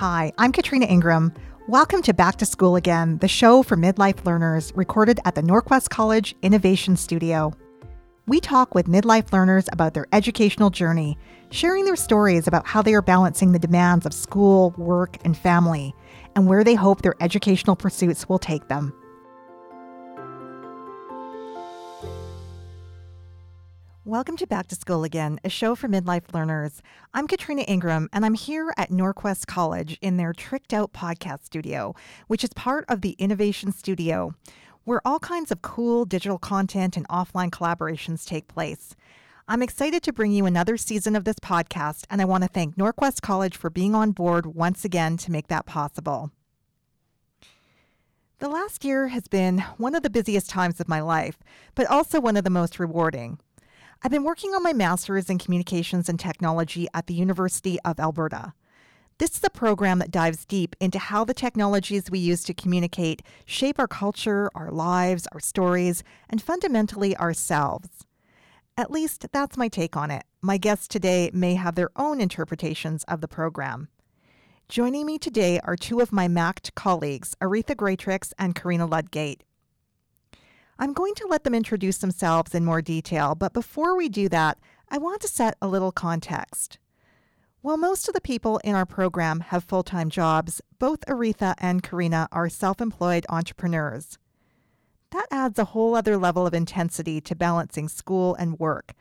Hi, I'm Katrina Ingram. Welcome to Back to School Again, the show for midlife learners recorded at the Norquest College Innovation Studio. We talk with midlife learners about their educational journey, sharing their stories about how they are balancing the demands of school, work, and family, and where they hope their educational pursuits will take them. Welcome to Back to School Again, a show for midlife learners. I'm Katrina Ingram, and I'm here at Norquest College in their Tricked Out podcast studio, which is part of the Innovation Studio, where all kinds of cool digital content and offline collaborations take place. I'm excited to bring you another season of this podcast, and I want to thank Norquest College for being on board once again to make that possible. The last year has been one of the busiest times of my life, but also one of the most rewarding. I've been working on my master's in communications and technology at the University of Alberta. This is a program that dives deep into how the technologies we use to communicate shape our culture, our lives, our stories, and fundamentally ourselves. At least that's my take on it. My guests today may have their own interpretations of the program. Joining me today are two of my MACT colleagues, Aretha Greatrix and Karina Ludgate. I'm going to let them introduce themselves in more detail, but before we do that, I want to set a little context. While most of the people in our program have full time jobs, both Aretha and Karina are self employed entrepreneurs. That adds a whole other level of intensity to balancing school and work.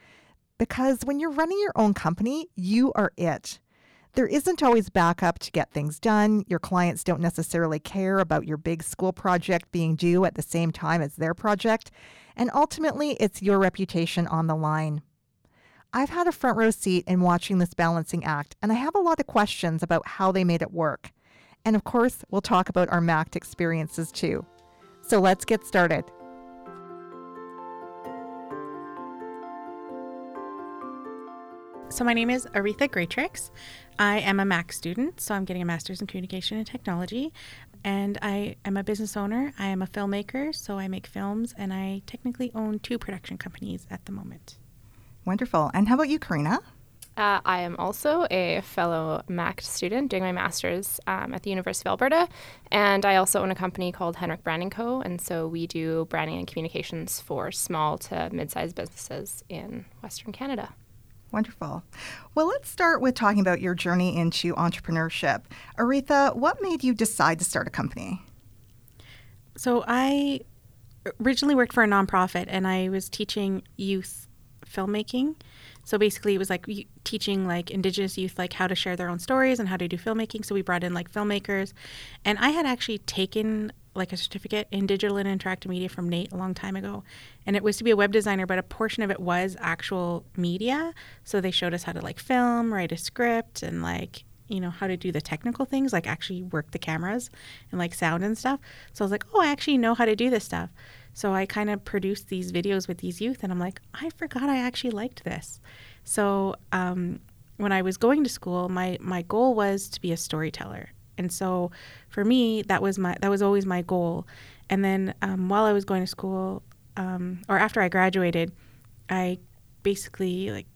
Because when you're running your own company, you are it. There isn't always backup to get things done. Your clients don't necessarily care about your big school project being due at the same time as their project. And ultimately, it's your reputation on the line. I've had a front row seat in watching this balancing act, and I have a lot of questions about how they made it work. And of course, we'll talk about our MACT experiences too. So let's get started. So, my name is Aretha Greatrix. I am a MAC student, so I'm getting a master's in communication and technology. And I am a business owner. I am a filmmaker, so I make films, and I technically own two production companies at the moment. Wonderful. And how about you, Karina? Uh, I am also a fellow MAC student doing my master's um, at the University of Alberta, and I also own a company called Henrik Branding Co. And so we do branding and communications for small to mid-sized businesses in Western Canada. Wonderful. Well, let's start with talking about your journey into entrepreneurship. Aretha, what made you decide to start a company? So, I originally worked for a nonprofit and I was teaching youth filmmaking. So basically, it was like teaching like Indigenous youth like how to share their own stories and how to do filmmaking. So we brought in like filmmakers, and I had actually taken like a certificate in digital and interactive media from NAIT a long time ago. And it was to be a web designer, but a portion of it was actual media. So they showed us how to like film, write a script, and like, you know, how to do the technical things, like actually work the cameras and like sound and stuff. So I was like, oh, I actually know how to do this stuff. So I kind of produced these videos with these youth, and I'm like, I forgot I actually liked this. So um, when I was going to school, my my goal was to be a storyteller, and so for me, that was my that was always my goal. And then um, while I was going to school, um, or after I graduated, I basically like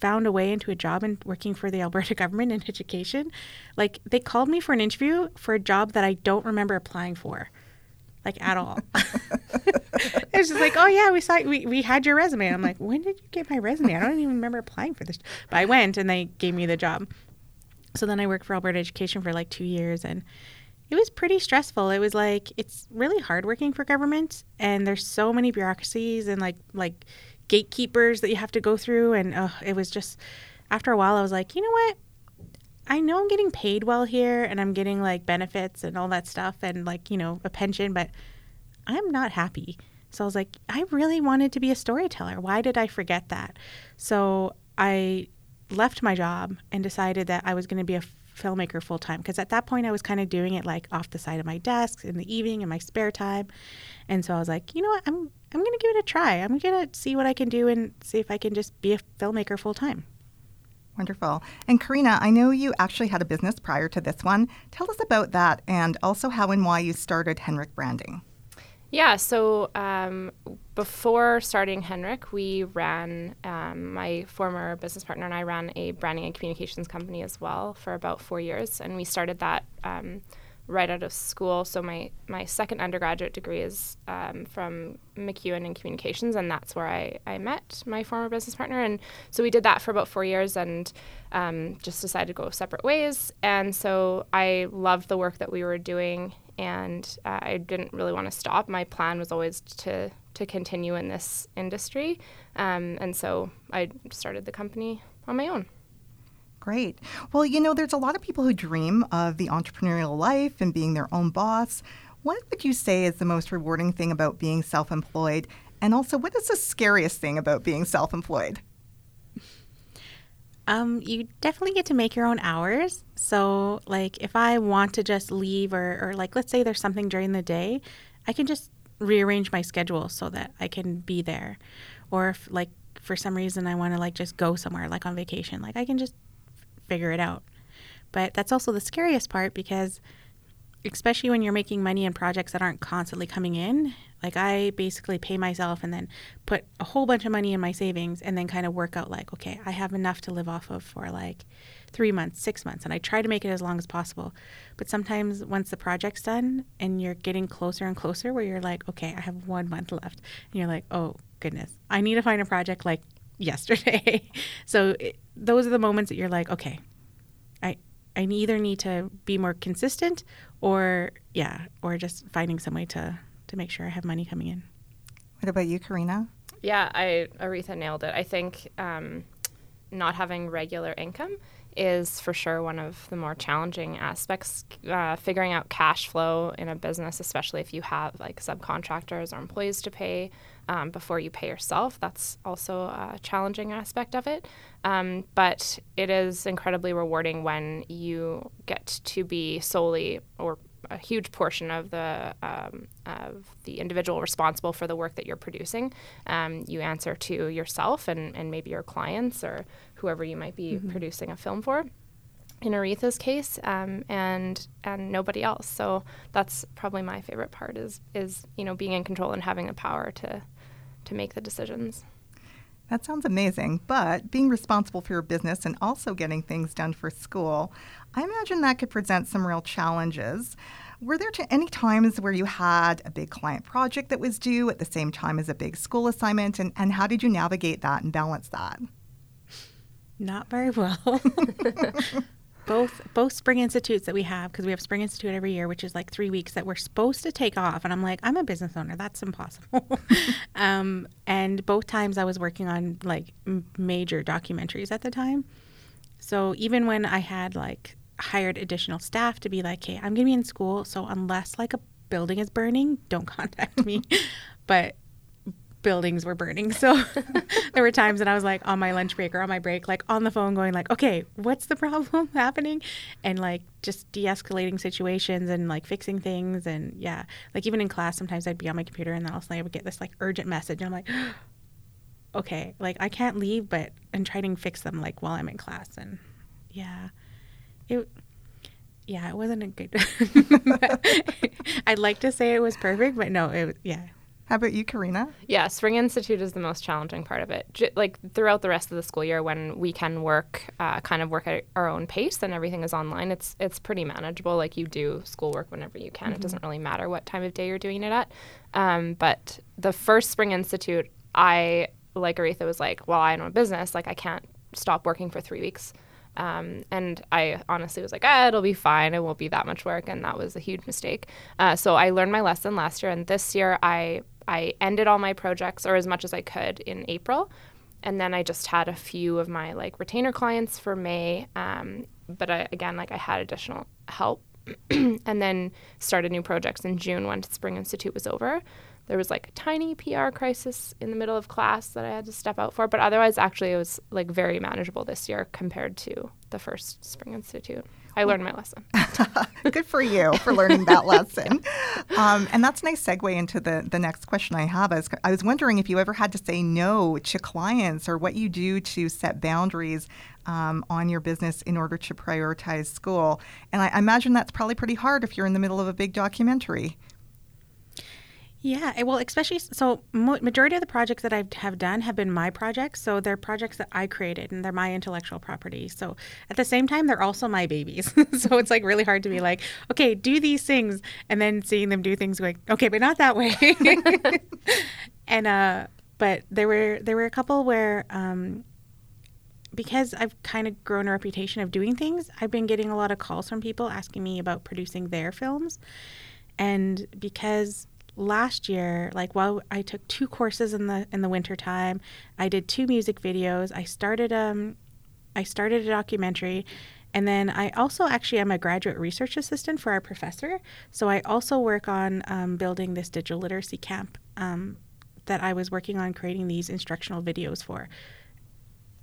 found a way into a job and working for the Alberta government in education. Like they called me for an interview for a job that I don't remember applying for, like at all. it's just like, oh yeah, we saw we we had your resume. I'm like, when did you get my resume? I don't even remember applying for this. But I went and they gave me the job. So then I worked for Alberta Education for like two years and it was pretty stressful. It was like it's really hard working for government and there's so many bureaucracies and like like gatekeepers that you have to go through and uh, it was just after a while I was like, you know what? I know I'm getting paid well here and I'm getting like benefits and all that stuff and like, you know, a pension, but I'm not happy. So I was like, I really wanted to be a storyteller. Why did I forget that? So I left my job and decided that I was going to be a filmmaker full time because at that point I was kind of doing it like off the side of my desk in the evening in my spare time. And so I was like, you know what? I'm I'm going to give it a try. I'm going to see what I can do and see if I can just be a filmmaker full time. Wonderful. And Karina, I know you actually had a business prior to this one. Tell us about that and also how and why you started Henrik Branding. Yeah, so um, before starting Henrik, we ran, um, my former business partner and I ran a branding and communications company as well for about four years. And we started that um, right out of school. So my, my second undergraduate degree is um, from MacEwan in communications, and that's where I, I met my former business partner. And so we did that for about four years and um, just decided to go separate ways. And so I loved the work that we were doing and uh, I didn't really want to stop. My plan was always to to continue in this industry, um, and so I started the company on my own. Great. Well, you know, there's a lot of people who dream of the entrepreneurial life and being their own boss. What would you say is the most rewarding thing about being self-employed? And also, what is the scariest thing about being self-employed? Um, you definitely get to make your own hours. So, like, if I want to just leave, or, or like, let's say there's something during the day, I can just rearrange my schedule so that I can be there. Or if, like, for some reason I want to, like, just go somewhere, like on vacation, like, I can just figure it out. But that's also the scariest part because, especially when you're making money in projects that aren't constantly coming in, like I basically pay myself and then put a whole bunch of money in my savings and then kind of work out like, okay, I have enough to live off of for like three months, six months. And I try to make it as long as possible. But sometimes once the project's done and you're getting closer and closer where you're like, okay, I have one month left. And you're like, oh goodness, I need to find a project like yesterday. so it, those are the moments that you're like, okay, I, I either need to be more consistent or yeah, or just finding some way to to make sure I have money coming in. What about you, Karina? Yeah, I Aretha nailed it. I think um, not having regular income is for sure one of the more challenging aspects. Uh, figuring out cash flow in a business, especially if you have like subcontractors or employees to pay um, before you pay yourself, that's also a challenging aspect of it. Um, but it is incredibly rewarding when you get to be solely or a huge portion of the um, of the individual responsible for the work that you're producing. Um, you answer to yourself and, and maybe your clients or whoever you might be mm-hmm. producing a film for. In Aretha's case, um, and and nobody else. So that's probably my favorite part is is you know being in control and having the power to to make the decisions. That sounds amazing. But being responsible for your business and also getting things done for school, I imagine that could present some real challenges. Were there any times where you had a big client project that was due at the same time as a big school assignment? And, and how did you navigate that and balance that? Not very well. both both spring institutes that we have because we have spring institute every year which is like three weeks that we're supposed to take off and i'm like i'm a business owner that's impossible um, and both times i was working on like m- major documentaries at the time so even when i had like hired additional staff to be like, hey, I'm going to be in school. So unless like a building is burning, don't contact me. but buildings were burning. So there were times that I was like on my lunch break or on my break, like on the phone going like, okay, what's the problem happening? And like just de-escalating situations and like fixing things. And yeah, like even in class, sometimes I'd be on my computer and then all of a sudden I would get this like urgent message. And I'm like, okay, like I can't leave, but and try to fix them like while I'm in class. And yeah, it yeah, it wasn't a good. I'd like to say it was perfect, but no, it yeah. How about you, Karina? Yeah, Spring Institute is the most challenging part of it. J- like throughout the rest of the school year, when we can work, uh, kind of work at our own pace, and everything is online, it's it's pretty manageable. Like you do schoolwork whenever you can. Mm-hmm. It doesn't really matter what time of day you're doing it at. Um, but the first Spring Institute, I like Aretha was like, well, I own a business. Like I can't stop working for three weeks. Um, and I honestly was like, ah, it'll be fine. It won't be that much work. And that was a huge mistake. Uh, so I learned my lesson last year. And this year, I, I ended all my projects, or as much as I could, in April. And then I just had a few of my like retainer clients for May. Um, but I, again, like I had additional help. and then started new projects in June when Spring Institute was over there was like a tiny PR crisis in the middle of class that I had to step out for. But otherwise, actually, it was like very manageable this year compared to the first Spring Institute. I learned my lesson. Good for you for learning that lesson. Um, and that's a nice segue into the, the next question I have. Is I was wondering if you ever had to say no to clients or what you do to set boundaries um, on your business in order to prioritize school. And I, I imagine that's probably pretty hard if you're in the middle of a big documentary. Yeah, well, especially so majority of the projects that I have done have been my projects, so they're projects that I created and they're my intellectual property. So at the same time, they're also my babies. so it's like really hard to be like, okay, do these things, and then seeing them do things like, okay, but not that way. and uh, but there were there were a couple where um, because I've kind of grown a reputation of doing things, I've been getting a lot of calls from people asking me about producing their films. And because last year, like while I took two courses in the in the winter time, I did two music videos. I started um I started a documentary and then I also actually am a graduate research assistant for our professor. So I also work on um, building this digital literacy camp um, that I was working on creating these instructional videos for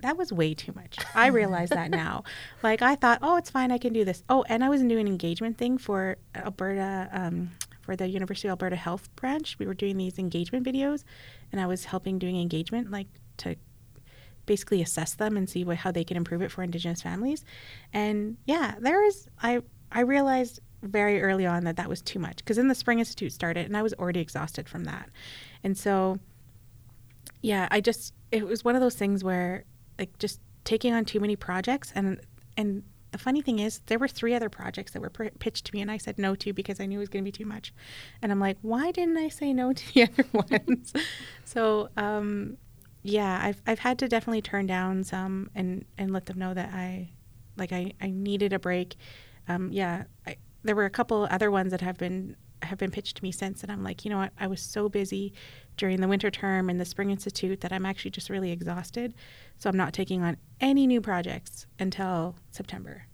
that was way too much. I realize that now. Like I thought, oh, it's fine, I can do this. Oh, and I was doing an engagement thing for Alberta, um, for the University of Alberta Health branch. We were doing these engagement videos, and I was helping doing engagement, like to basically assess them and see what, how they can improve it for Indigenous families. And yeah, there is I I realized very early on that that was too much because then the Spring Institute started, and I was already exhausted from that, and so yeah, I just it was one of those things where like just taking on too many projects and and the funny thing is there were three other projects that were pr- pitched to me and i said no to because i knew it was going to be too much. And i'm like why didn't i say no to the other ones? So um, yeah I've, I've had to definitely turn down some and and let them know that i like i, I needed a break. Um, yeah I, there were a couple other ones that have been have been pitched to me since and i'm like you know what i was so busy during the winter term and the spring institute that i'm actually just really exhausted so I'm not taking on any new projects until September.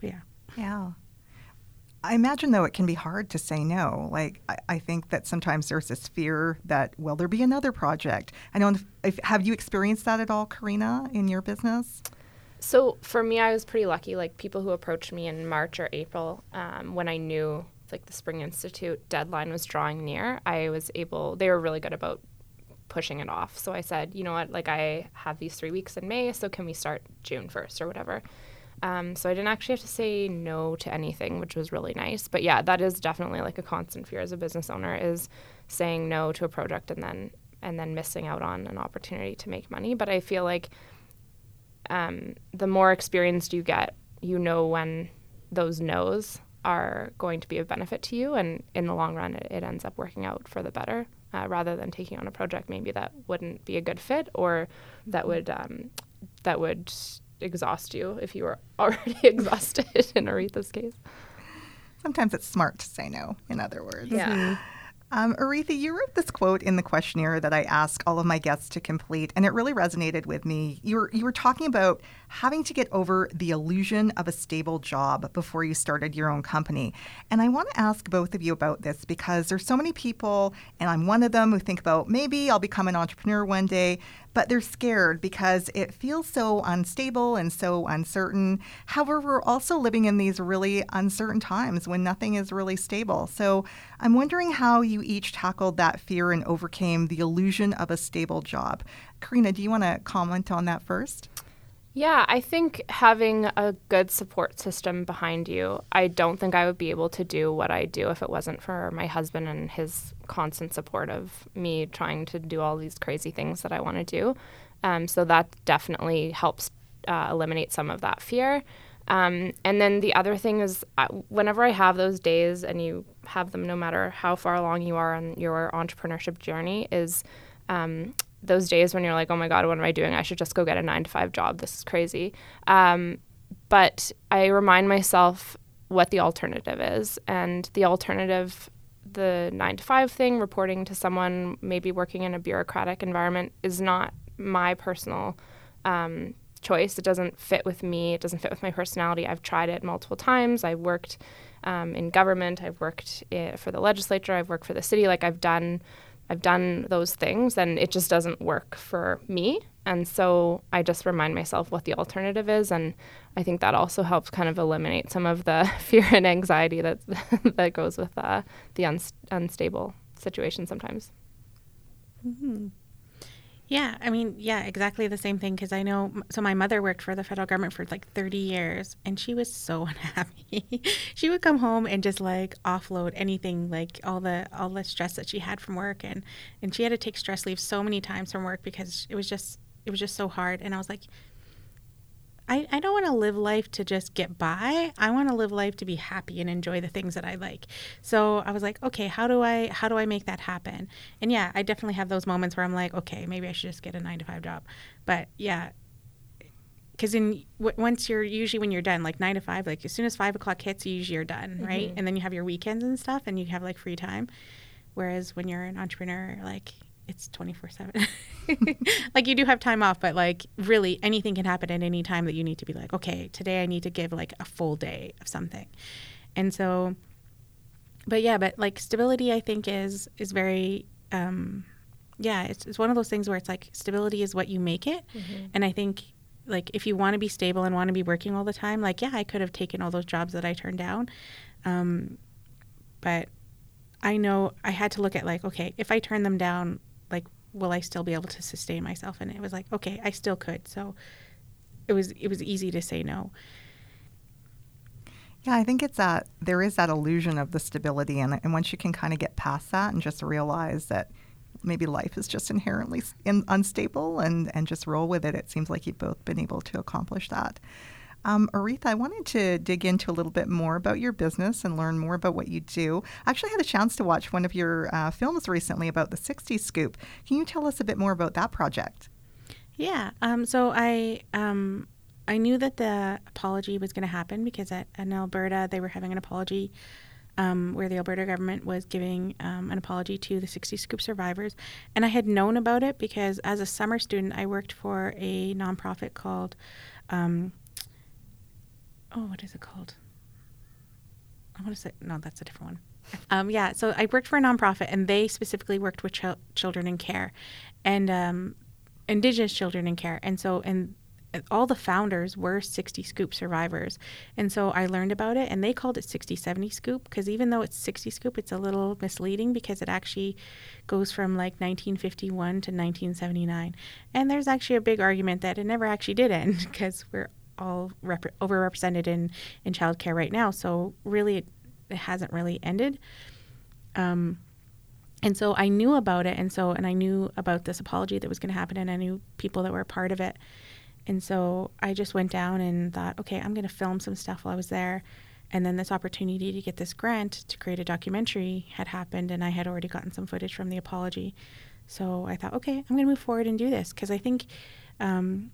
But yeah. Yeah. I imagine, though, it can be hard to say no. Like, I, I, think that sometimes there's this fear that, will there be another project? I know, if, have you experienced that at all, Karina, in your business? So for me, I was pretty lucky. Like, people who approached me in March or April um, when I knew like the Spring Institute deadline was drawing near, I was able, they were really good about pushing it off. So I said, you know what, like I have these three weeks in May, so can we start June 1st or whatever? Um, so I didn't actually have to say no to anything, which was really nice. But yeah, that is definitely like a constant fear as a business owner is saying no to a project and then and then missing out on an opportunity to make money. But I feel like um, the more experienced you get, you know when those no's are going to be of benefit to you, and in the long run, it, it ends up working out for the better uh, rather than taking on a project maybe that wouldn't be a good fit or that mm-hmm. would um, that would exhaust you if you were already exhausted in Aretha's case. Sometimes it's smart to say no. In other words, yeah. Mm-hmm. Um, Aretha, you wrote this quote in the questionnaire that I ask all of my guests to complete, and it really resonated with me. You were you were talking about having to get over the illusion of a stable job before you started your own company, and I want to ask both of you about this because there's so many people, and I'm one of them who think about maybe I'll become an entrepreneur one day, but they're scared because it feels so unstable and so uncertain. However, we're also living in these really uncertain times when nothing is really stable. So I'm wondering how you each tackled that fear and overcame the illusion of a stable job. Karina, do you want to comment on that first? Yeah, I think having a good support system behind you, I don't think I would be able to do what I do if it wasn't for my husband and his constant support of me trying to do all these crazy things that I want to do. Um, so that definitely helps uh, eliminate some of that fear. Um, and then the other thing is, uh, whenever I have those days, and you have them no matter how far along you are on your entrepreneurship journey, is um, those days when you're like, oh my God, what am I doing? I should just go get a nine to five job. This is crazy. Um, but I remind myself what the alternative is. And the alternative, the nine to five thing, reporting to someone, maybe working in a bureaucratic environment, is not my personal um, choice. It doesn't fit with me. It doesn't fit with my personality. I've tried it multiple times. I've worked um, in government. I've worked I- for the legislature. I've worked for the city. Like I've done I've done those things and it just doesn't work for me. And so I just remind myself what the alternative is. And I think that also helps kind of eliminate some of the fear and anxiety that, that goes with uh, the unstable situation sometimes. Mm-hmm. Yeah, I mean, yeah, exactly the same thing. Because I know, so my mother worked for the federal government for like 30 years, and she was so unhappy. she would come home and just like offload anything, like all the all the stress that she had from work, and and she had to take stress leave so many times from work because it was just it was just so hard. And I was like, I, I don't want to live life to just get by. I want to live life to be happy and enjoy the things that I like. So I was like, okay, how do I how do I make that happen? And yeah, I definitely have those moments where I'm like, okay, maybe I should just get a nine to five job. But yeah, because in w- once you're usually when you're done, like nine to five, like as soon as five o'clock hits, you usually are done, right? Mhm. And then you have your weekends and stuff, and you have like free time. Whereas when you're an entrepreneur, like it's 24 7 like you do have time off but like really anything can happen at any time that you need to be like okay today i need to give like a full day of something. And so but yeah but like stability i think is is very um yeah it's, it's one of those things where it's like stability is what you make it. And i think like if you want to be stable and want to be working all the time like yeah i could have taken all those jobs that i turned down. Um but i know i had to look at like okay if i turn them down like will i still be able to sustain myself? And it was like okay i still could. So it was it was easy to say no. Yeah, I think it's that there is that illusion of the stability, and, and once you can kind of get past that and just realize that maybe life is just inherently in, unstable and, and just roll with it, it seems like you've both been able to accomplish that. Um, Aretha, I wanted to dig into a little bit more about your business and learn more about what you do. I actually had a chance to watch one of your uh, films recently about the 60s Scoop. Can you tell us a bit more about that project? Yeah. Um, so I um, I knew that the apology was going to happen because at in Alberta they were having an apology um, where the Alberta government was giving um, an apology to the 60 Scoop survivors, and I had known about it because as a summer student I worked for a nonprofit called um, oh what is it called? I want to say no, that's a different one. Um, yeah, so I worked for a nonprofit, and they specifically worked with chil- children in care, and um, Indigenous children in care, and so and all the founders were 60 Scoop survivors, and so I learned about it, and they called it 60 70 Scoop because even though it's 60 Scoop, it's a little misleading because it actually goes from like 1951 to 1979, and there's actually a big argument that it never actually did end because we're all rep- overrepresented in in childcare right now, so really it, it hasn't really ended. Um, and so I knew about it, and so and I knew about this apology that was going to happen, and I knew people that were a part of it, and so I just went down and thought, okay, I'm going to film some stuff while I was there, and then this opportunity to get this grant to create a documentary had happened, and I had already gotten some footage from the apology, so I thought, okay, I'm going to move forward and do this because I think. Um,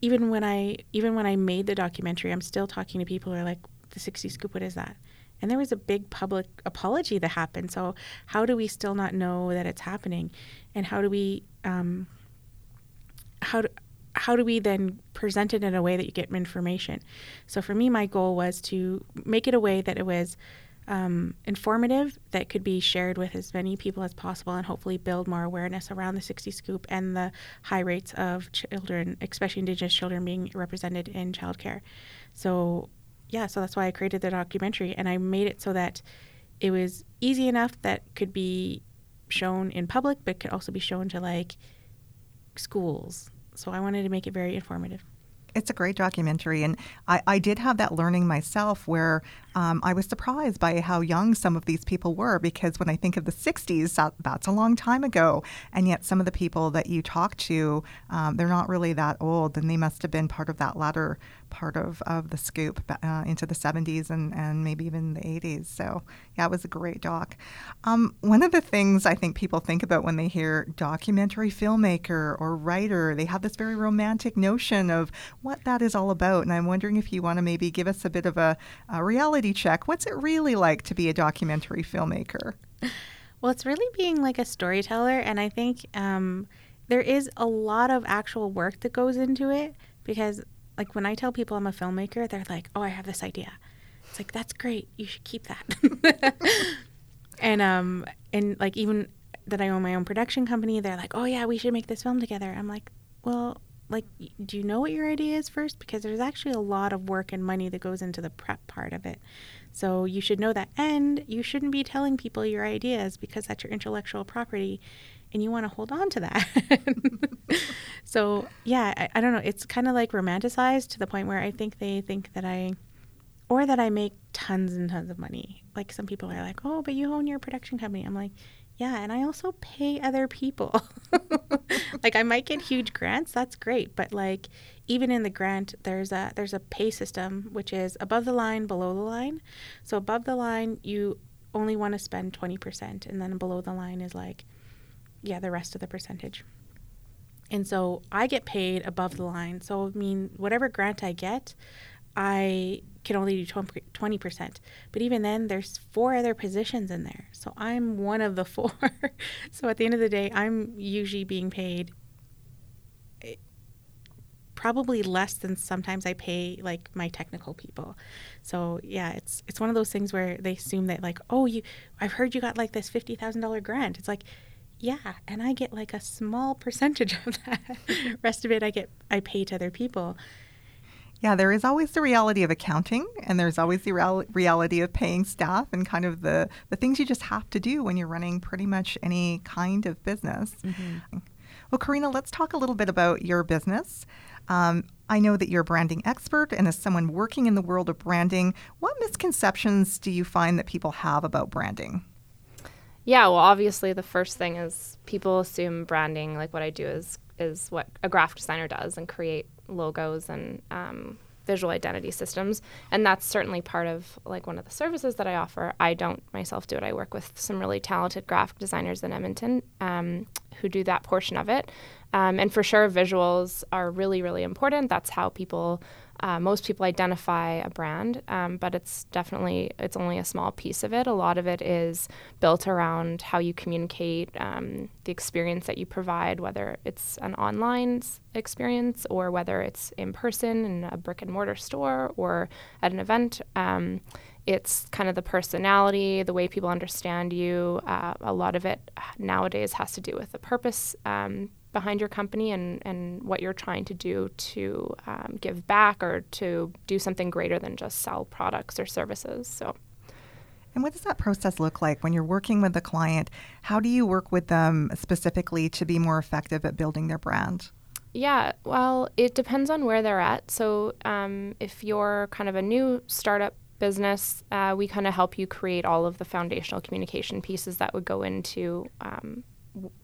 even when I even when I made the documentary, I'm still talking to people who are like, "The 60 Scoop, what is that?" And there was a big public apology that happened. So how do we still not know that it's happening, and how do we um, how do how do we then present it in a way that you get information? So for me, my goal was to make it a way that it was um, informative, that could be shared with as many people as possible, and hopefully build more awareness around the 60 Scoop and the high rates of children, especially Indigenous children, being represented in childcare. So yeah, so that's why I created the documentary, and I made it so that it was easy enough that could be shown in public, but could also be shown to like schools. So I wanted to make it very informative. It's a great documentary, and I, I did have that learning myself where um, I was surprised by how young some of these people were because when I think of the 60s, that, that's a long time ago. And yet, some of the people that you talk to, um, they're not really that old, and they must have been part of that latter part of, of the scoop uh, into the 70s and, and maybe even the 80s. So, yeah, it was a great doc. Um, one of the things I think people think about when they hear documentary filmmaker or writer, they have this very romantic notion of what that is all about. And I'm wondering if you want to maybe give us a bit of a, a reality check. What's it really like to be a documentary filmmaker? Well, it's really being like a storyteller, and I think um, there is a lot of actual work that goes into it because, like, when I tell people I'm a filmmaker, they're like, "Oh, I have this idea." It's like that's great. You should keep that. and um, and like even that I own my own production company, they're like, "Oh yeah, we should make this film together." I'm like, "Well, like, do you know what your idea is first? Because there's actually a lot of work and money that goes into the prep part of it. So you should know that. And you shouldn't be telling people your ideas because that's your intellectual property. And you want to hold on to that. so yeah, I, I don't know. It's kind of like romanticized to the point where I think they think that I, or that I make tons and tons of money. Like some people are like, oh, but you own your production company. I'm like, yeah, and I also pay other people. like I might get huge grants, that's great, but like even in the grant there's a there's a pay system which is above the line, below the line. So above the line you only want to spend 20% and then below the line is like yeah, the rest of the percentage. And so I get paid above the line. So I mean whatever grant I get, I can only do 20%. But even then, there's four other positions in there. So I'm one of the four. so at the end of the day, I'm usually being paid eh, probably less than sometimes I pay like my technical people. So yeah, it's it's one of those things where they assume that like, oh, you I've heard you got like this fifty thousand dollar grant. It's like, yeah, and I get like a small percentage of that. Rest of it I get I pay to other people. Yeah, there is always the reality of accounting, and there's always the real- reality of paying staff and kind of the, the things you just have to do when you're running pretty much any kind of business. Mm-hmm. Well, Karina, let's talk a little bit about your business. Um, I know that you're a branding expert, and as someone working in the world of branding, what misconceptions do you find that people have about branding? Yeah, well, obviously, the first thing is people assume branding, like what I do, is is what a graphic designer does and create logos and um, visual identity systems. And that's certainly part of like one of the services that i offer. I don't myself do it. I work with some really talented graphic designers in edmonton um, who do that portion of it. Um, and for sure visuals are really really important. That's how people uh, most people identify a brand, um, but it's definitely it's only a small piece of it. A lot of it is built around how you communicate, um, the experience that you provide, whether it's an online experience or whether it's in person in a brick and mortar store or at an event. Um, it's kind of the personality, the way people understand you. Uh, a lot of it nowadays has to do with the purpose um, behind your company and, and what you're trying to do to um, give back or to do something greater than just sell products or services. So. And what does that process look like when you're working with a client? How do you work with them specifically to be more effective at building their brand? Yeah, well, it depends on where they're at. So, um, if you're kind of a new startup business, uh, we kind of help you create all of the foundational communication pieces that would go into um,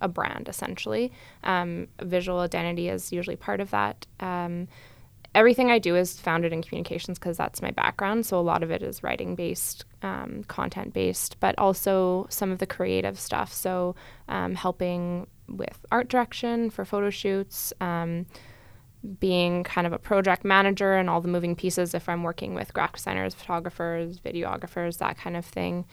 a brand essentially. Um, visual identity is usually part of that. Um, everything I do is founded in communications because that's my background. So a lot of it is writing based, um, content based, but also some of the creative stuff. So um, helping with art direction for photo shoots. Um, being kind of a project manager and all the moving pieces if I'm working with graphic designers, photographers, videographers, that kind of thing.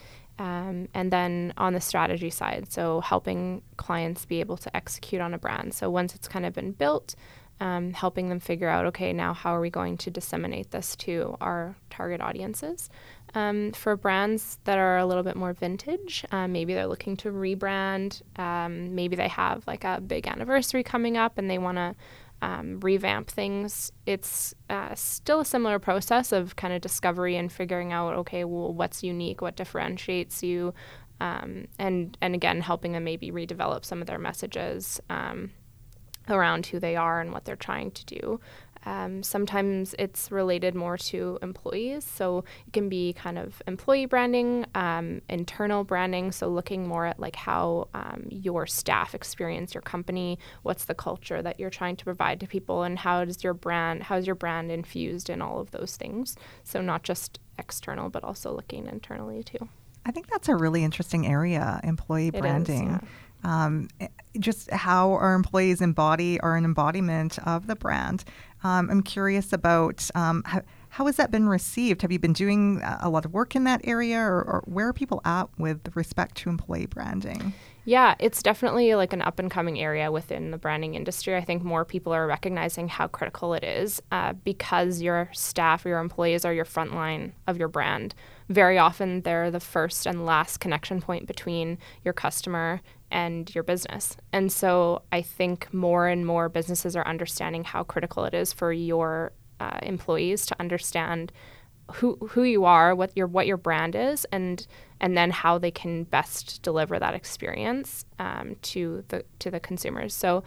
Um, and then on the strategy side, so helping clients be able to execute on a brand. So once it's kind of been built, um, helping them figure out, okay, now how are we going to disseminate this to our target audiences? Um, for brands that are a little bit more vintage, uh, maybe they're looking to rebrand. Um, maybe they have like a big anniversary coming up and they want to um, revamp things, it's uh, still a similar process of kind of discovery and figuring out, okay, well, what's unique, what differentiates you, um, and and again, helping them maybe redevelop some of their messages um, around who they are and what they're trying to do. Um, sometimes it's related more to employees, so it can be kind of employee branding, um, internal branding. So looking more at like how um, your staff experience your company, what's the culture that you're trying to provide to people, and how does your brand, how is your brand infused in all of those things? So not just external, but also looking internally too. I think that's a really interesting area, employee it branding. Is, yeah um, eh, just how our employees embody are an embodiment of the brand. Um, I'm curious about um, how, how has that been received? Have you been doing a lot of work in that area, or, or where are people at with respect to employee branding? Yeah, it's definitely like an up and coming area within the branding industry. I think more people are recognizing how critical it is uh, because your staff your employees are your front line of your brand. Very often, they're the first and last connection point between your customer and your business. And so I think more and more businesses are understanding how critical it is for your uh, employees to understand who who you are, what your what your brand is, and and then how they can best deliver that experience um, to the to the consumers. So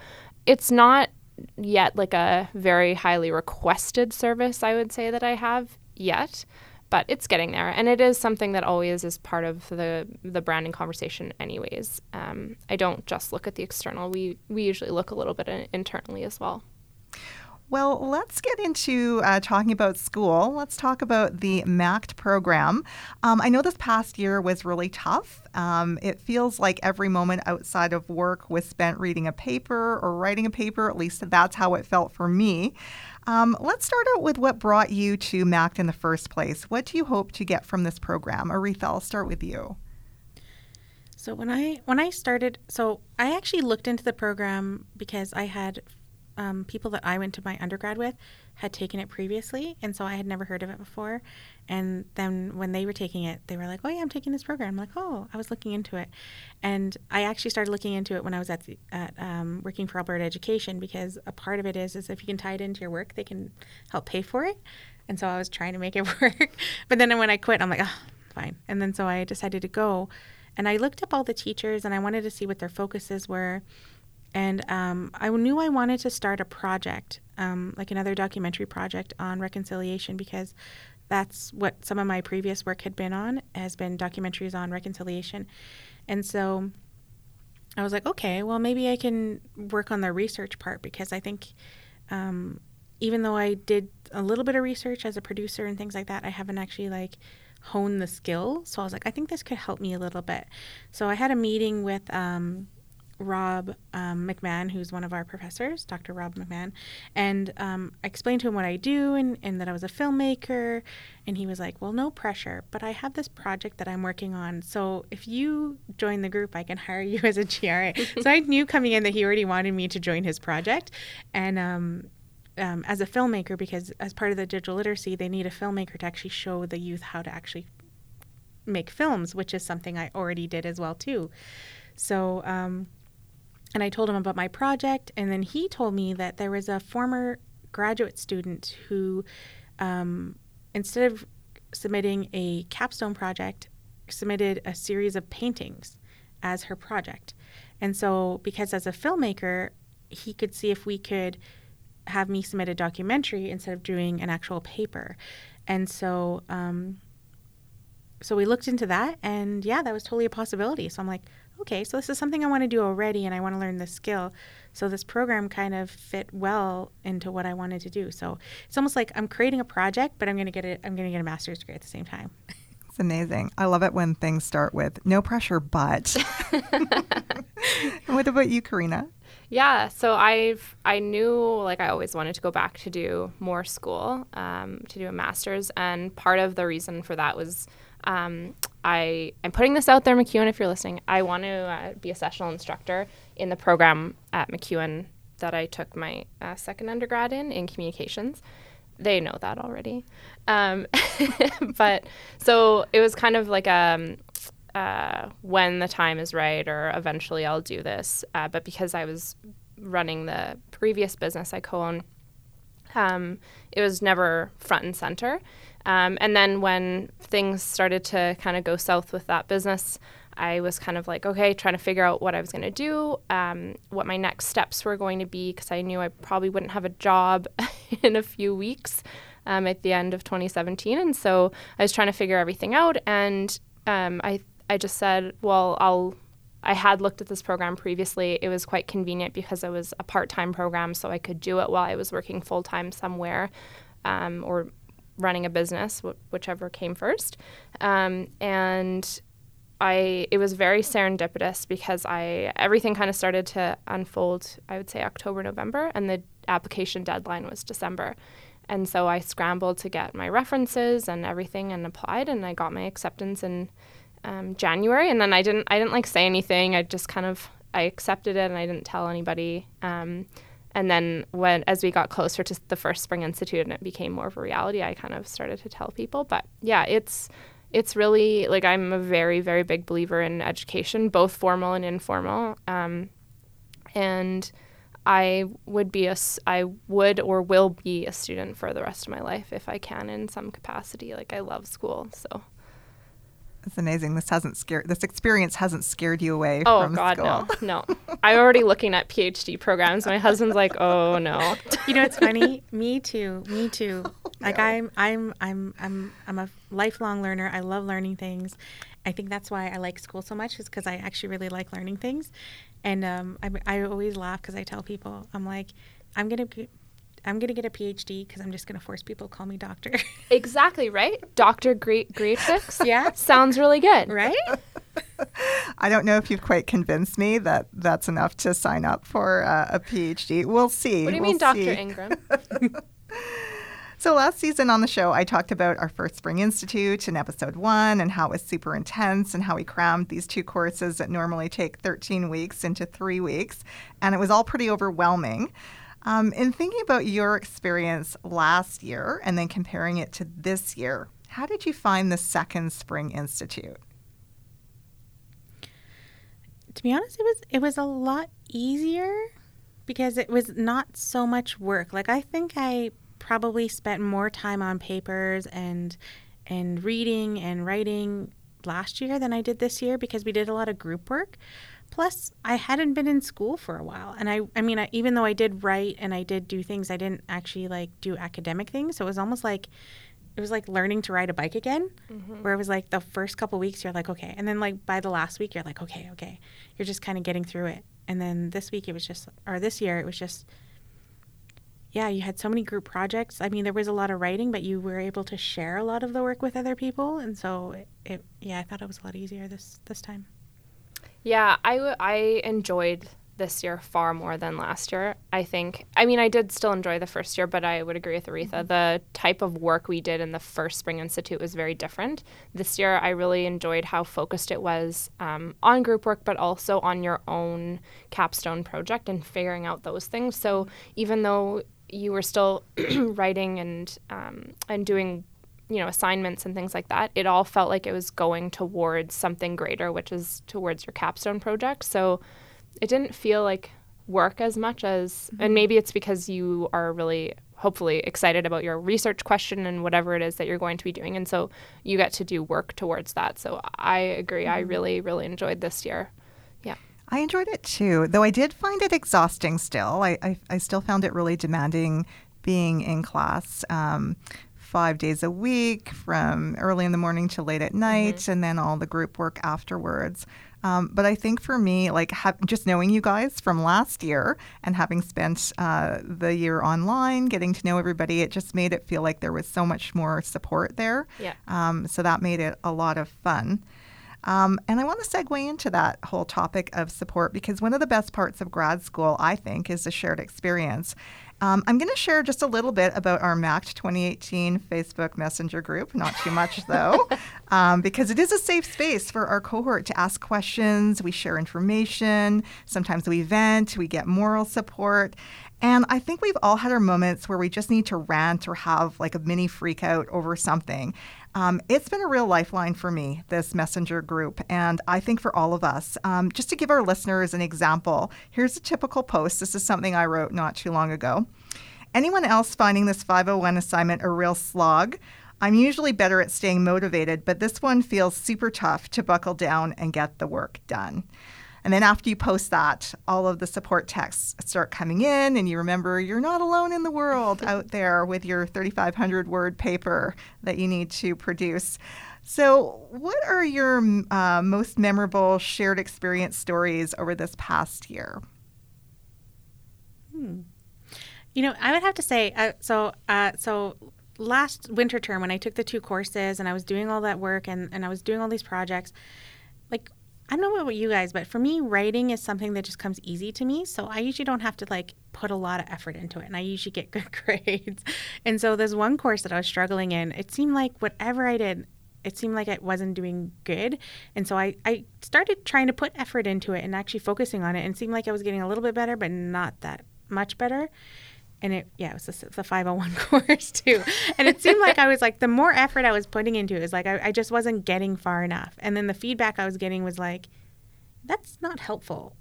it's not yet like a very highly requested service I would say that I have yet but it's getting there and it is something that always is part of the the branding conversation anyways um, I don't just look at the external we we usually look a little bit internally as well well, let's get into uh, talking about school. Let's talk about the MACT program. Um, I know this past year was really tough. Um, it feels like every moment outside of work was spent reading a paper or writing a paper. At least that's how it felt for me. Um, let's start out with what brought you to MACT in the first place. What do you hope to get from this program? Aretha, I'll start with you. So when I when I started, so I actually looked into the program because I had um, people that I went to my undergrad with had taken it previously, and so I had never heard of it before. And then when they were taking it, they were like, "Oh yeah, I'm taking this program." I'm like, "Oh, I was looking into it," and I actually started looking into it when I was at the, at um, working for Alberta Education because a part of it is is if you can tie it into your work, they can help pay for it. And so I was trying to make it work, but then when I quit, I'm like, "Oh, fine." And then so I decided to go, and I looked up all the teachers, and I wanted to see what their focuses were and um, I knew I wanted to start a project, um, like another documentary project on reconciliation, because that's what some of my previous work had been on, has been documentaries on reconciliation. And so I was like, okay, well, maybe I can work on the research part because I think um, even though I did a little bit of research as a producer and things like that, I haven't actually like honed the skill. So I was like, I think this could help me a little bit. So I had a meeting with um, Rob um, McMahon, who's one of our professors, Dr. Rob McMahon, and um, I explained to him what I do and, and that I was a filmmaker. And he was like, Well, no pressure, but I have this project that I'm working on. So if you join the group, I can hire you as a GRA. so I knew coming in that he already wanted me to join his project. And um, um, as a filmmaker, because as part of the digital literacy, they need a filmmaker to actually show the youth how to actually make films, which is something I already did as well, too. So, um, and I told him about my project, and then he told me that there was a former graduate student who, um, instead of submitting a capstone project, submitted a series of paintings as her project. And so, because as a filmmaker, he could see if we could have me submit a documentary instead of doing an actual paper. And so, um, so we looked into that, and yeah, that was totally a possibility. So I'm like, okay, so this is something I want to do already and I want to learn this skill. So this program kind of fit well into what I wanted to do. So it's almost like I'm creating a project, but I'm going to get it I'm going to get a master's degree at the same time. It's amazing. I love it when things start with no pressure, but. what about you, Karina? Yeah, so I've I knew like I always wanted to go back to do more school, um, to do a master's, and part of the reason for that was um, I I'm putting this out there, MacEwan, if you're listening. I want to uh, be a sessional instructor in the program at MacEwan that I took my uh, second undergrad in in communications. They know that already, um, but so it was kind of like um, uh, when the time is right, or eventually I'll do this. Uh, but because I was running the previous business I co-own, um, it was never front and center. Um, and then when things started to kind of go south with that business, I was kind of like, okay, trying to figure out what I was going to do, um, what my next steps were going to be, because I knew I probably wouldn't have a job in a few weeks um, at the end of 2017. And so I was trying to figure everything out. And um, I, I just said, well, I'll. I had looked at this program previously. It was quite convenient because it was a part time program, so I could do it while I was working full time somewhere um, or running a business, wh- whichever came first. Um, and I it was very serendipitous because I everything kind of started to unfold. I would say October, November, and the application deadline was December. And so I scrambled to get my references and everything and applied, and I got my acceptance in um, January. And then I didn't I didn't like say anything. I just kind of I accepted it and I didn't tell anybody. Um, and then when as we got closer to the first spring institute and it became more of a reality i kind of started to tell people but yeah it's it's really like i'm a very very big believer in education both formal and informal um, and I would be a I would or will be a student for the rest of my life if I can in some capacity. Like I love school, so. It's amazing. This hasn't scared. This experience hasn't scared you away Oh from God, school. no, no. I'm already looking at PhD programs. My husband's like, oh no. You know, it's funny. me too. Me too. Like I'm, I'm, I'm, I'm, I'm a lifelong learner. I love learning things. I think that's why I like school so much, is because I actually really like learning things. And um, I, I always laugh because I tell people, I'm like, I'm gonna, g- I'm gonna get a PhD because I'm just gonna force people to call me doctor. Exactly right, Doctor Great Greatrix. yeah. Sounds really good. Right. I don't know if you've quite convinced me that that's enough to sign up for uh, a PhD. We'll see. What do you We'll mean, Doctor see. Ingram? So last season on the show, I talked about our first Spring Institute in episode one and how it was super intense and how we crammed these two courses that normally take 13 weeks into three weeks. And it was all pretty overwhelming. Um, in thinking about your experience last year and then comparing it to this year, how did you find the second Spring Institute? to be honest, it was it was a lot easier because it was not so much work. Like I think I probably spent more time on papers and and reading and writing last year than I did this year because we did a lot of group work. Plus, I hadn't been in school for a while, and I I mean, I, even though I did write and I did do things, I didn't actually like do academic things. So it was almost like it was like learning to ride a bike again mm-hmm. where it was like the first couple weeks you're like okay. And then like by the last week you're like okay okay. You're just kind of getting through it. And then this week it was just or this year it was just yeah you had so many group projects. I mean there was a lot of writing but you were able to share a lot of the work with other people. And so it, it yeah i thought it was a lot easier this this time Yeah, I, w- I enjoyed this year far more than last year. I think, I mean, I did still enjoy the first year, but I would agree with Aretha. The type of work we did in the first Spring Institute was very different. This year, I really enjoyed how focused it was um, on group work, but also on your own capstone project and figuring out those things. So even though you were still writing and um, and doing you know assignments and things like that it all felt like it was going towards something greater which is towards your capstone project. So it didn't feel like work as much as and maybe it's because you are really hopefully excited about your research question and whatever it is that you're going to be doing. And so you get to do work towards that. So i agree. I really really enjoyed this year. Yeah. I enjoyed it too, though I did find it exhausting still. I, I, I still found it really demanding being in class. Um, five days a week from early in the morning to late at night, and then all the group work afterwards. Um, but I think for me, like ha- just knowing you guys from last year and having spent uh, the year online, getting to know everybody, it just made it feel like there was so much more support there. Yeah. Um, so that made it a lot of fun. Um, and I want to segue into that whole topic of support because one of the best parts of grad school, I think, is the shared experience. Um, I'm going to share just a little bit about our MACT 2018 Facebook Messenger group, not too much though, um, because it is a safe space for our cohort to ask questions. We share information. Sometimes we vent, we get moral support. And I think we've all had our moments where we just need to rant or have like a mini freak out over something. Um, it's been a real lifeline for me, this messenger group, and I think for all of us. Um, just to give our listeners an example, here's a typical post. This is something I wrote not too long ago. Anyone else finding this 501 assignment a real slog? I'm usually better at staying motivated, but this one feels super tough to buckle down and get the work done. And then after you post that, all of the support texts start coming in, and you remember you're not alone in the world out there with your 3,500 word paper that you need to produce. So, what are your uh, most memorable shared experience stories over this past year? You know, I would have to say, uh, so, uh, so last winter term when I took the two courses and I was doing all that work and, and I was doing all these projects, I don't know about you guys, but for me, writing is something that just comes easy to me. So I usually don't have to like put a lot of effort into it and I usually get good grades. And so there's one course that I was struggling in. It seemed like whatever I did, it seemed like it wasn't doing good. And so I, I started trying to put effort into it and actually focusing on it and it seemed like I was getting a little bit better, but not that much better and it yeah it was the, the 501 course too and it seemed like i was like the more effort i was putting into it, was like I, I just wasn't getting far enough and then the feedback i was getting was like that's not helpful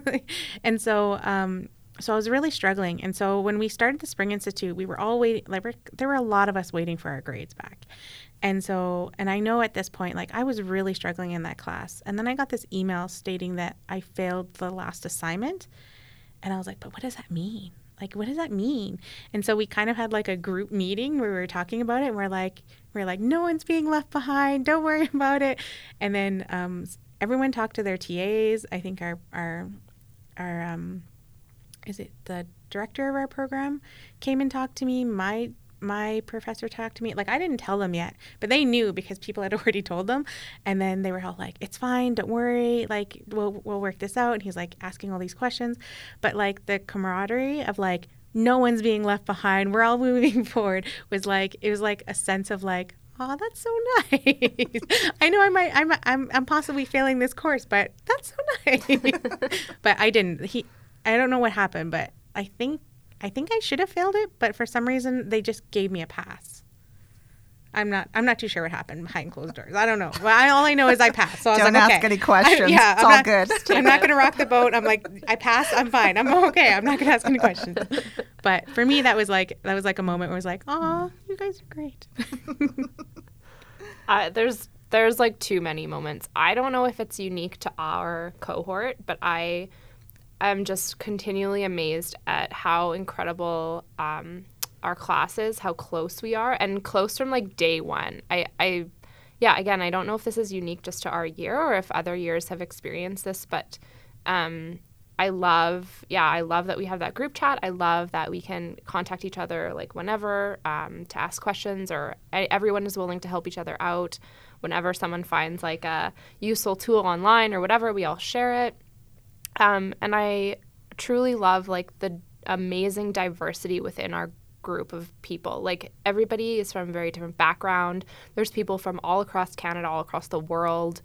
and so um so I was really struggling. And so when we started the Spring Institute, we were all waiting, like, there were a lot of us waiting for our grades back. And so, and I know at this point, like, I was really struggling in that class. And then I got this email stating that I failed the last assignment. And I was like, but what does that mean? Like, what does that mean? And so we kind of had like a group meeting where we were talking about it. And we're like, we're like, no one's being left behind. Don't worry about it. And then um, everyone talked to their TAs. I think our, our, our, um, is it the director of our program came and talked to me. My my professor talked to me. Like I didn't tell them yet, but they knew because people had already told them. And then they were all like, "It's fine, don't worry. Like we'll we'll work this out." And he's like asking all these questions, but like the camaraderie of like no one's being left behind. We're all moving forward. Was like it was like a sense of like. Oh, that's so nice. I know I might, I'm, I'm, I'm possibly failing this course, but that's so nice. but I didn't. He, I don't know what happened, but I think I think I should have failed it, but for some reason they just gave me a pass. I'm not. I'm not too sure what happened behind closed doors. I don't know. Well, I, all I know is I passed. So I was don't like, ask okay. any questions. I, yeah, it's I'm all not, good. I'm not going to rock the boat. I'm like, I passed. I'm fine. I'm okay. I'm not going to ask any questions. But for me, that was like that was like a moment where it was like, oh, you guys are great. uh, there's there's like too many moments. I don't know if it's unique to our cohort, but I am just continually amazed at how incredible um, our class is, how close we are, and close from like day one. I, I, yeah, again, I don't know if this is unique just to our year or if other years have experienced this, but um, I love, yeah, I love that we have that group chat. I love that we can contact each other like whenever um, to ask questions, or everyone is willing to help each other out. Whenever someone finds like a useful tool online or whatever, we all share it. Um, and I truly love like the amazing diversity within our group of people. Like everybody is from a very different background. There's people from all across Canada, all across the world.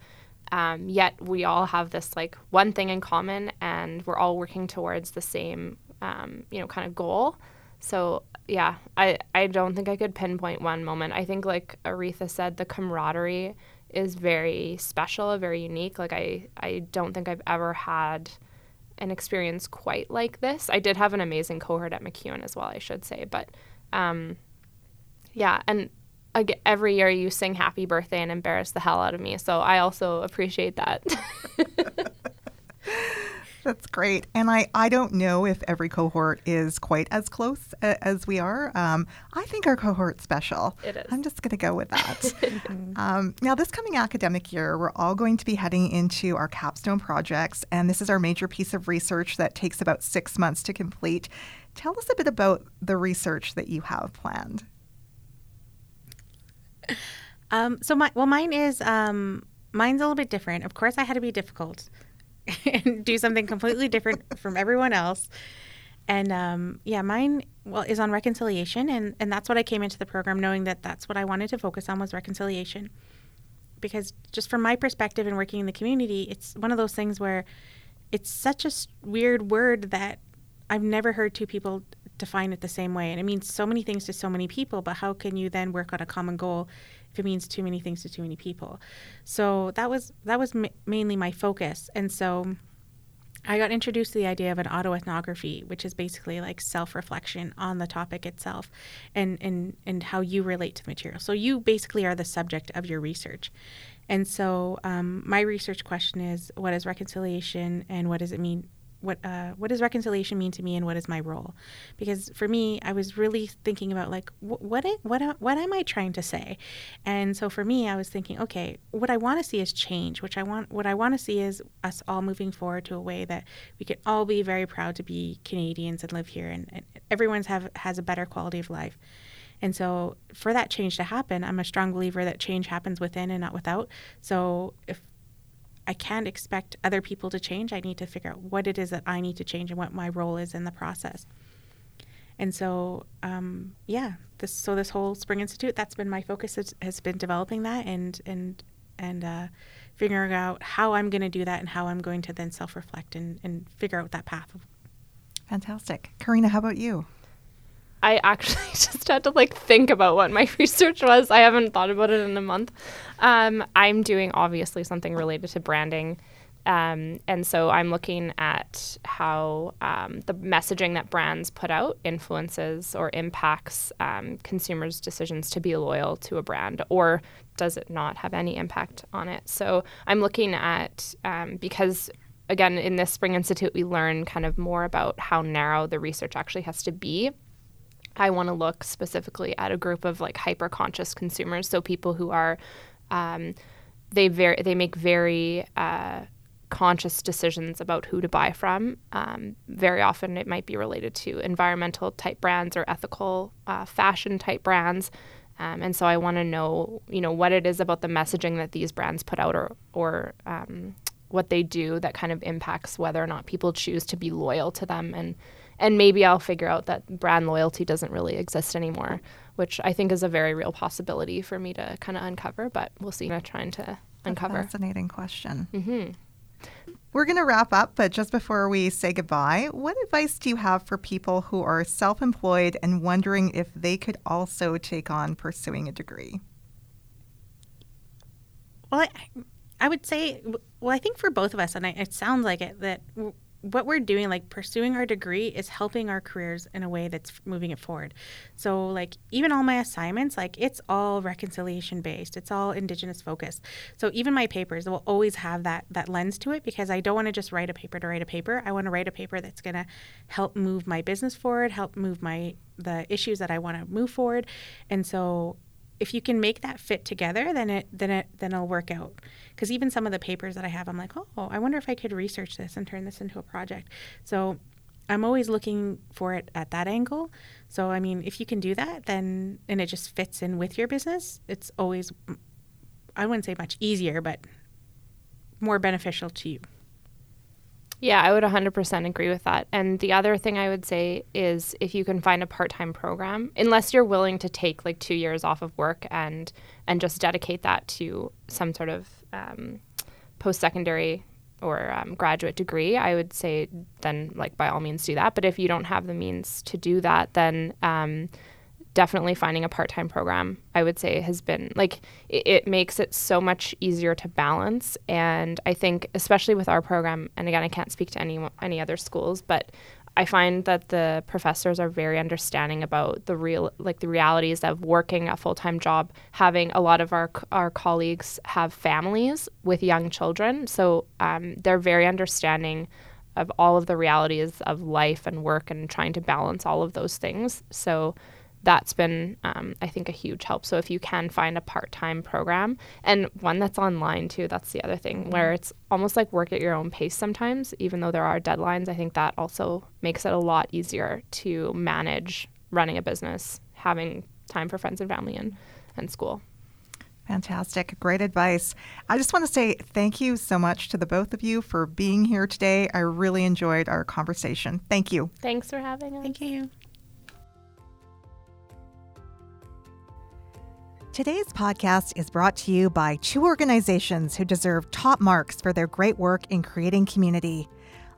Um, yet we all have this like one thing in common, and we're all working towards the same, um, you know, kind of goal. So yeah, I I don't think I could pinpoint one moment. I think like Aretha said, the camaraderie is very special, very unique. Like I I don't think I've ever had an experience quite like this. I did have an amazing cohort at MacEwan as well, I should say, but um, yeah, and again, every year you sing happy birthday and embarrass the hell out of me. So I also appreciate that. That's great. And I, I don't know if every cohort is quite as close a, as we are. Um, I think our cohort's special. It is. I'm just going to go with that. um, now, this coming academic year, we're all going to be heading into our capstone projects. And this is our major piece of research that takes about six months to complete. Tell us a bit about the research that you have planned. Um, so my well, mine is um, mine's a little bit different. Of course, I had to be difficult and do something completely different from everyone else. And um, yeah, mine well is on reconciliation, and and that's what I came into the program knowing that that's what I wanted to focus on was reconciliation, because just from my perspective and working in the community, it's one of those things where it's such a weird word that I've never heard two people define it the same way, and it means so many things to so many people. But how can you then work on a common goal it means too many things to too many people? So that was that was ma- mainly my focus, and so I got introduced to the idea of an autoethnography, which is basically like self-reflection on the topic itself, and and and how you relate to the material. So you basically are the subject of your research. And so um, my research question is, what is reconciliation, and what does it mean what uh, what does reconciliation mean to me and what is my role? Because for me i was really thinking about like wh- what it, what what am i trying to say? And so for me i was thinking okay what i want to see is change which i want what i want to see is us all moving forward to a way that we can all be very proud to be canadians and live here and, and everyone's have has a better quality of life. And so for that change to happen i'm a strong believer that change happens within and not without. So if I can't expect other people to change. I need to figure out what it is that I need to change and what my role is in the process. And so, um, yeah, this so this whole Spring Institute that's been my focus has, has been developing that and and and uh, figuring out how I'm going to do that and how I'm going to then self reflect and, and figure out that path. Fantastic, Karina. How about you? I actually just had to like think about what my research was. I haven't thought about it in a month. Um, I'm doing obviously something related to branding. Um, and so I'm looking at how um, the messaging that brands put out influences or impacts um, consumers' decisions to be loyal to a brand, or does it not have any impact on it? So I'm looking at um, because again in this Spring Institute we learn kind of more about how narrow the research actually has to be. I want to look specifically at a group of like hyper conscious consumers, so people who are um, they very they make very uh, conscious decisions about who to buy from. Um, very often, it might be related to environmental type brands or ethical uh, fashion type brands. Um, and so I want to know, you know, what it is about the messaging that these brands put out, or or um, what they do that kind of impacts whether or not people choose to be loyal to them. And and maybe I'll figure out that brand loyalty doesn't really exist anymore, which I think is a very real possibility for me to kind of uncover. But we'll see. I'm trying to uncover. Fascinating question. Mm-hmm. We're going to wrap up, but just before we say goodbye, what advice do you have for people who are self employed and wondering if they could also take on pursuing a degree? Well, I, I would say, well, I think for both of us, and I, it sounds like it, that what we're doing, like pursuing our degree, is helping our careers in a way that's moving it forward. So, like, even all my assignments, like, it's all reconciliation based. It's all Indigenous focused. So, even my papers will always have that that lens to it because I don't want to just write a paper to write a paper. I want to write a paper that's going to help move my business forward, help move my the issues that I want to move forward. And so, if you can make that fit together, then it then it then it'll work out. Because even some of the papers that I have, I'm like, oh, I wonder if I could research this and turn this into a project. So I'm always looking for it at that angle. So I mean, if you can do that, then and it just fits in with your business, it's always I wouldn't say much easier, but more beneficial to you. Yeah, I would 100% agree with that. And the other thing I would say is if you can find a part-time program, unless you're willing to take like 2 years off of work and and just dedicate that to some sort of um, post-secondary or um, graduate degree, I would say then like by all means do that. But if you don't have the means to do that, then um, definitely finding a part-time program i would say has been like it, it, makes it so much easier to balance. And i think especially with our program and again i can't speak to any any other schools but i find that the professors are very understanding about the real like the realities of working a full-time job having a lot of our our colleagues have families with young children. So um, they're very understanding of all of the realities of life and work and trying to balance all of those things. So that's been, um, I think, a huge help. So if you can find a part time program and one that's online too, that's the other thing mm-hmm. where it's almost like work at your own pace sometimes, even though there are deadlines. I think that also makes it a lot easier to manage running a business, having time for friends and family and, and school. Fantastic. Great advice. I just want to say thank you so much to the both of you for being here today. I really enjoyed our conversation. Thank you. Thanks for having us. Thank you. Today's podcast is brought to you by two organizations who deserve top marks for their great work in creating community.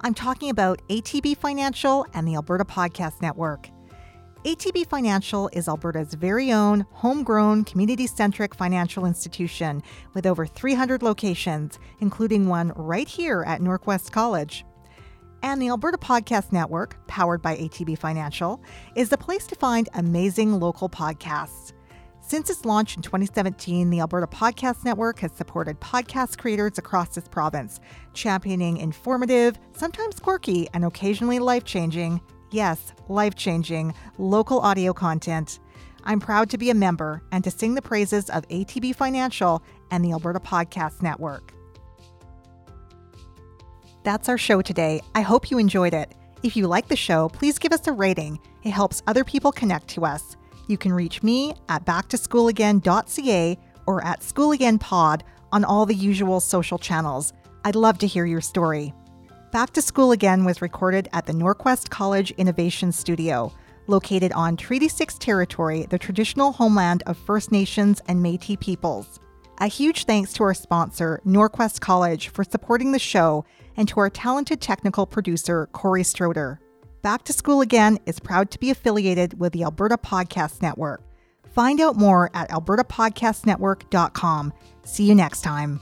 I'm talking about ATB Financial and the Alberta Podcast Network. ATB Financial is Alberta's very own homegrown, community centric financial institution with over 300 locations, including one right here at Norquest College. And the Alberta Podcast Network, powered by ATB Financial, is the place to find amazing local podcasts. Since its launch in 2017, the Alberta Podcast Network has supported podcast creators across this province, championing informative, sometimes quirky, and occasionally life changing yes, life changing local audio content. I'm proud to be a member and to sing the praises of ATB Financial and the Alberta Podcast Network. That's our show today. I hope you enjoyed it. If you like the show, please give us a rating. It helps other people connect to us. You can reach me at backtoschoolagain.ca or at schoolagainpod on all the usual social channels. I'd love to hear your story. Back to School Again was recorded at the Norquest College Innovation Studio, located on Treaty 6 territory, the traditional homeland of First Nations and Metis peoples. A huge thanks to our sponsor, Norquest College, for supporting the show, and to our talented technical producer, Corey Stroder. Back to School Again is proud to be affiliated with the Alberta Podcast Network. Find out more at albertapodcastnetwork.com. See you next time.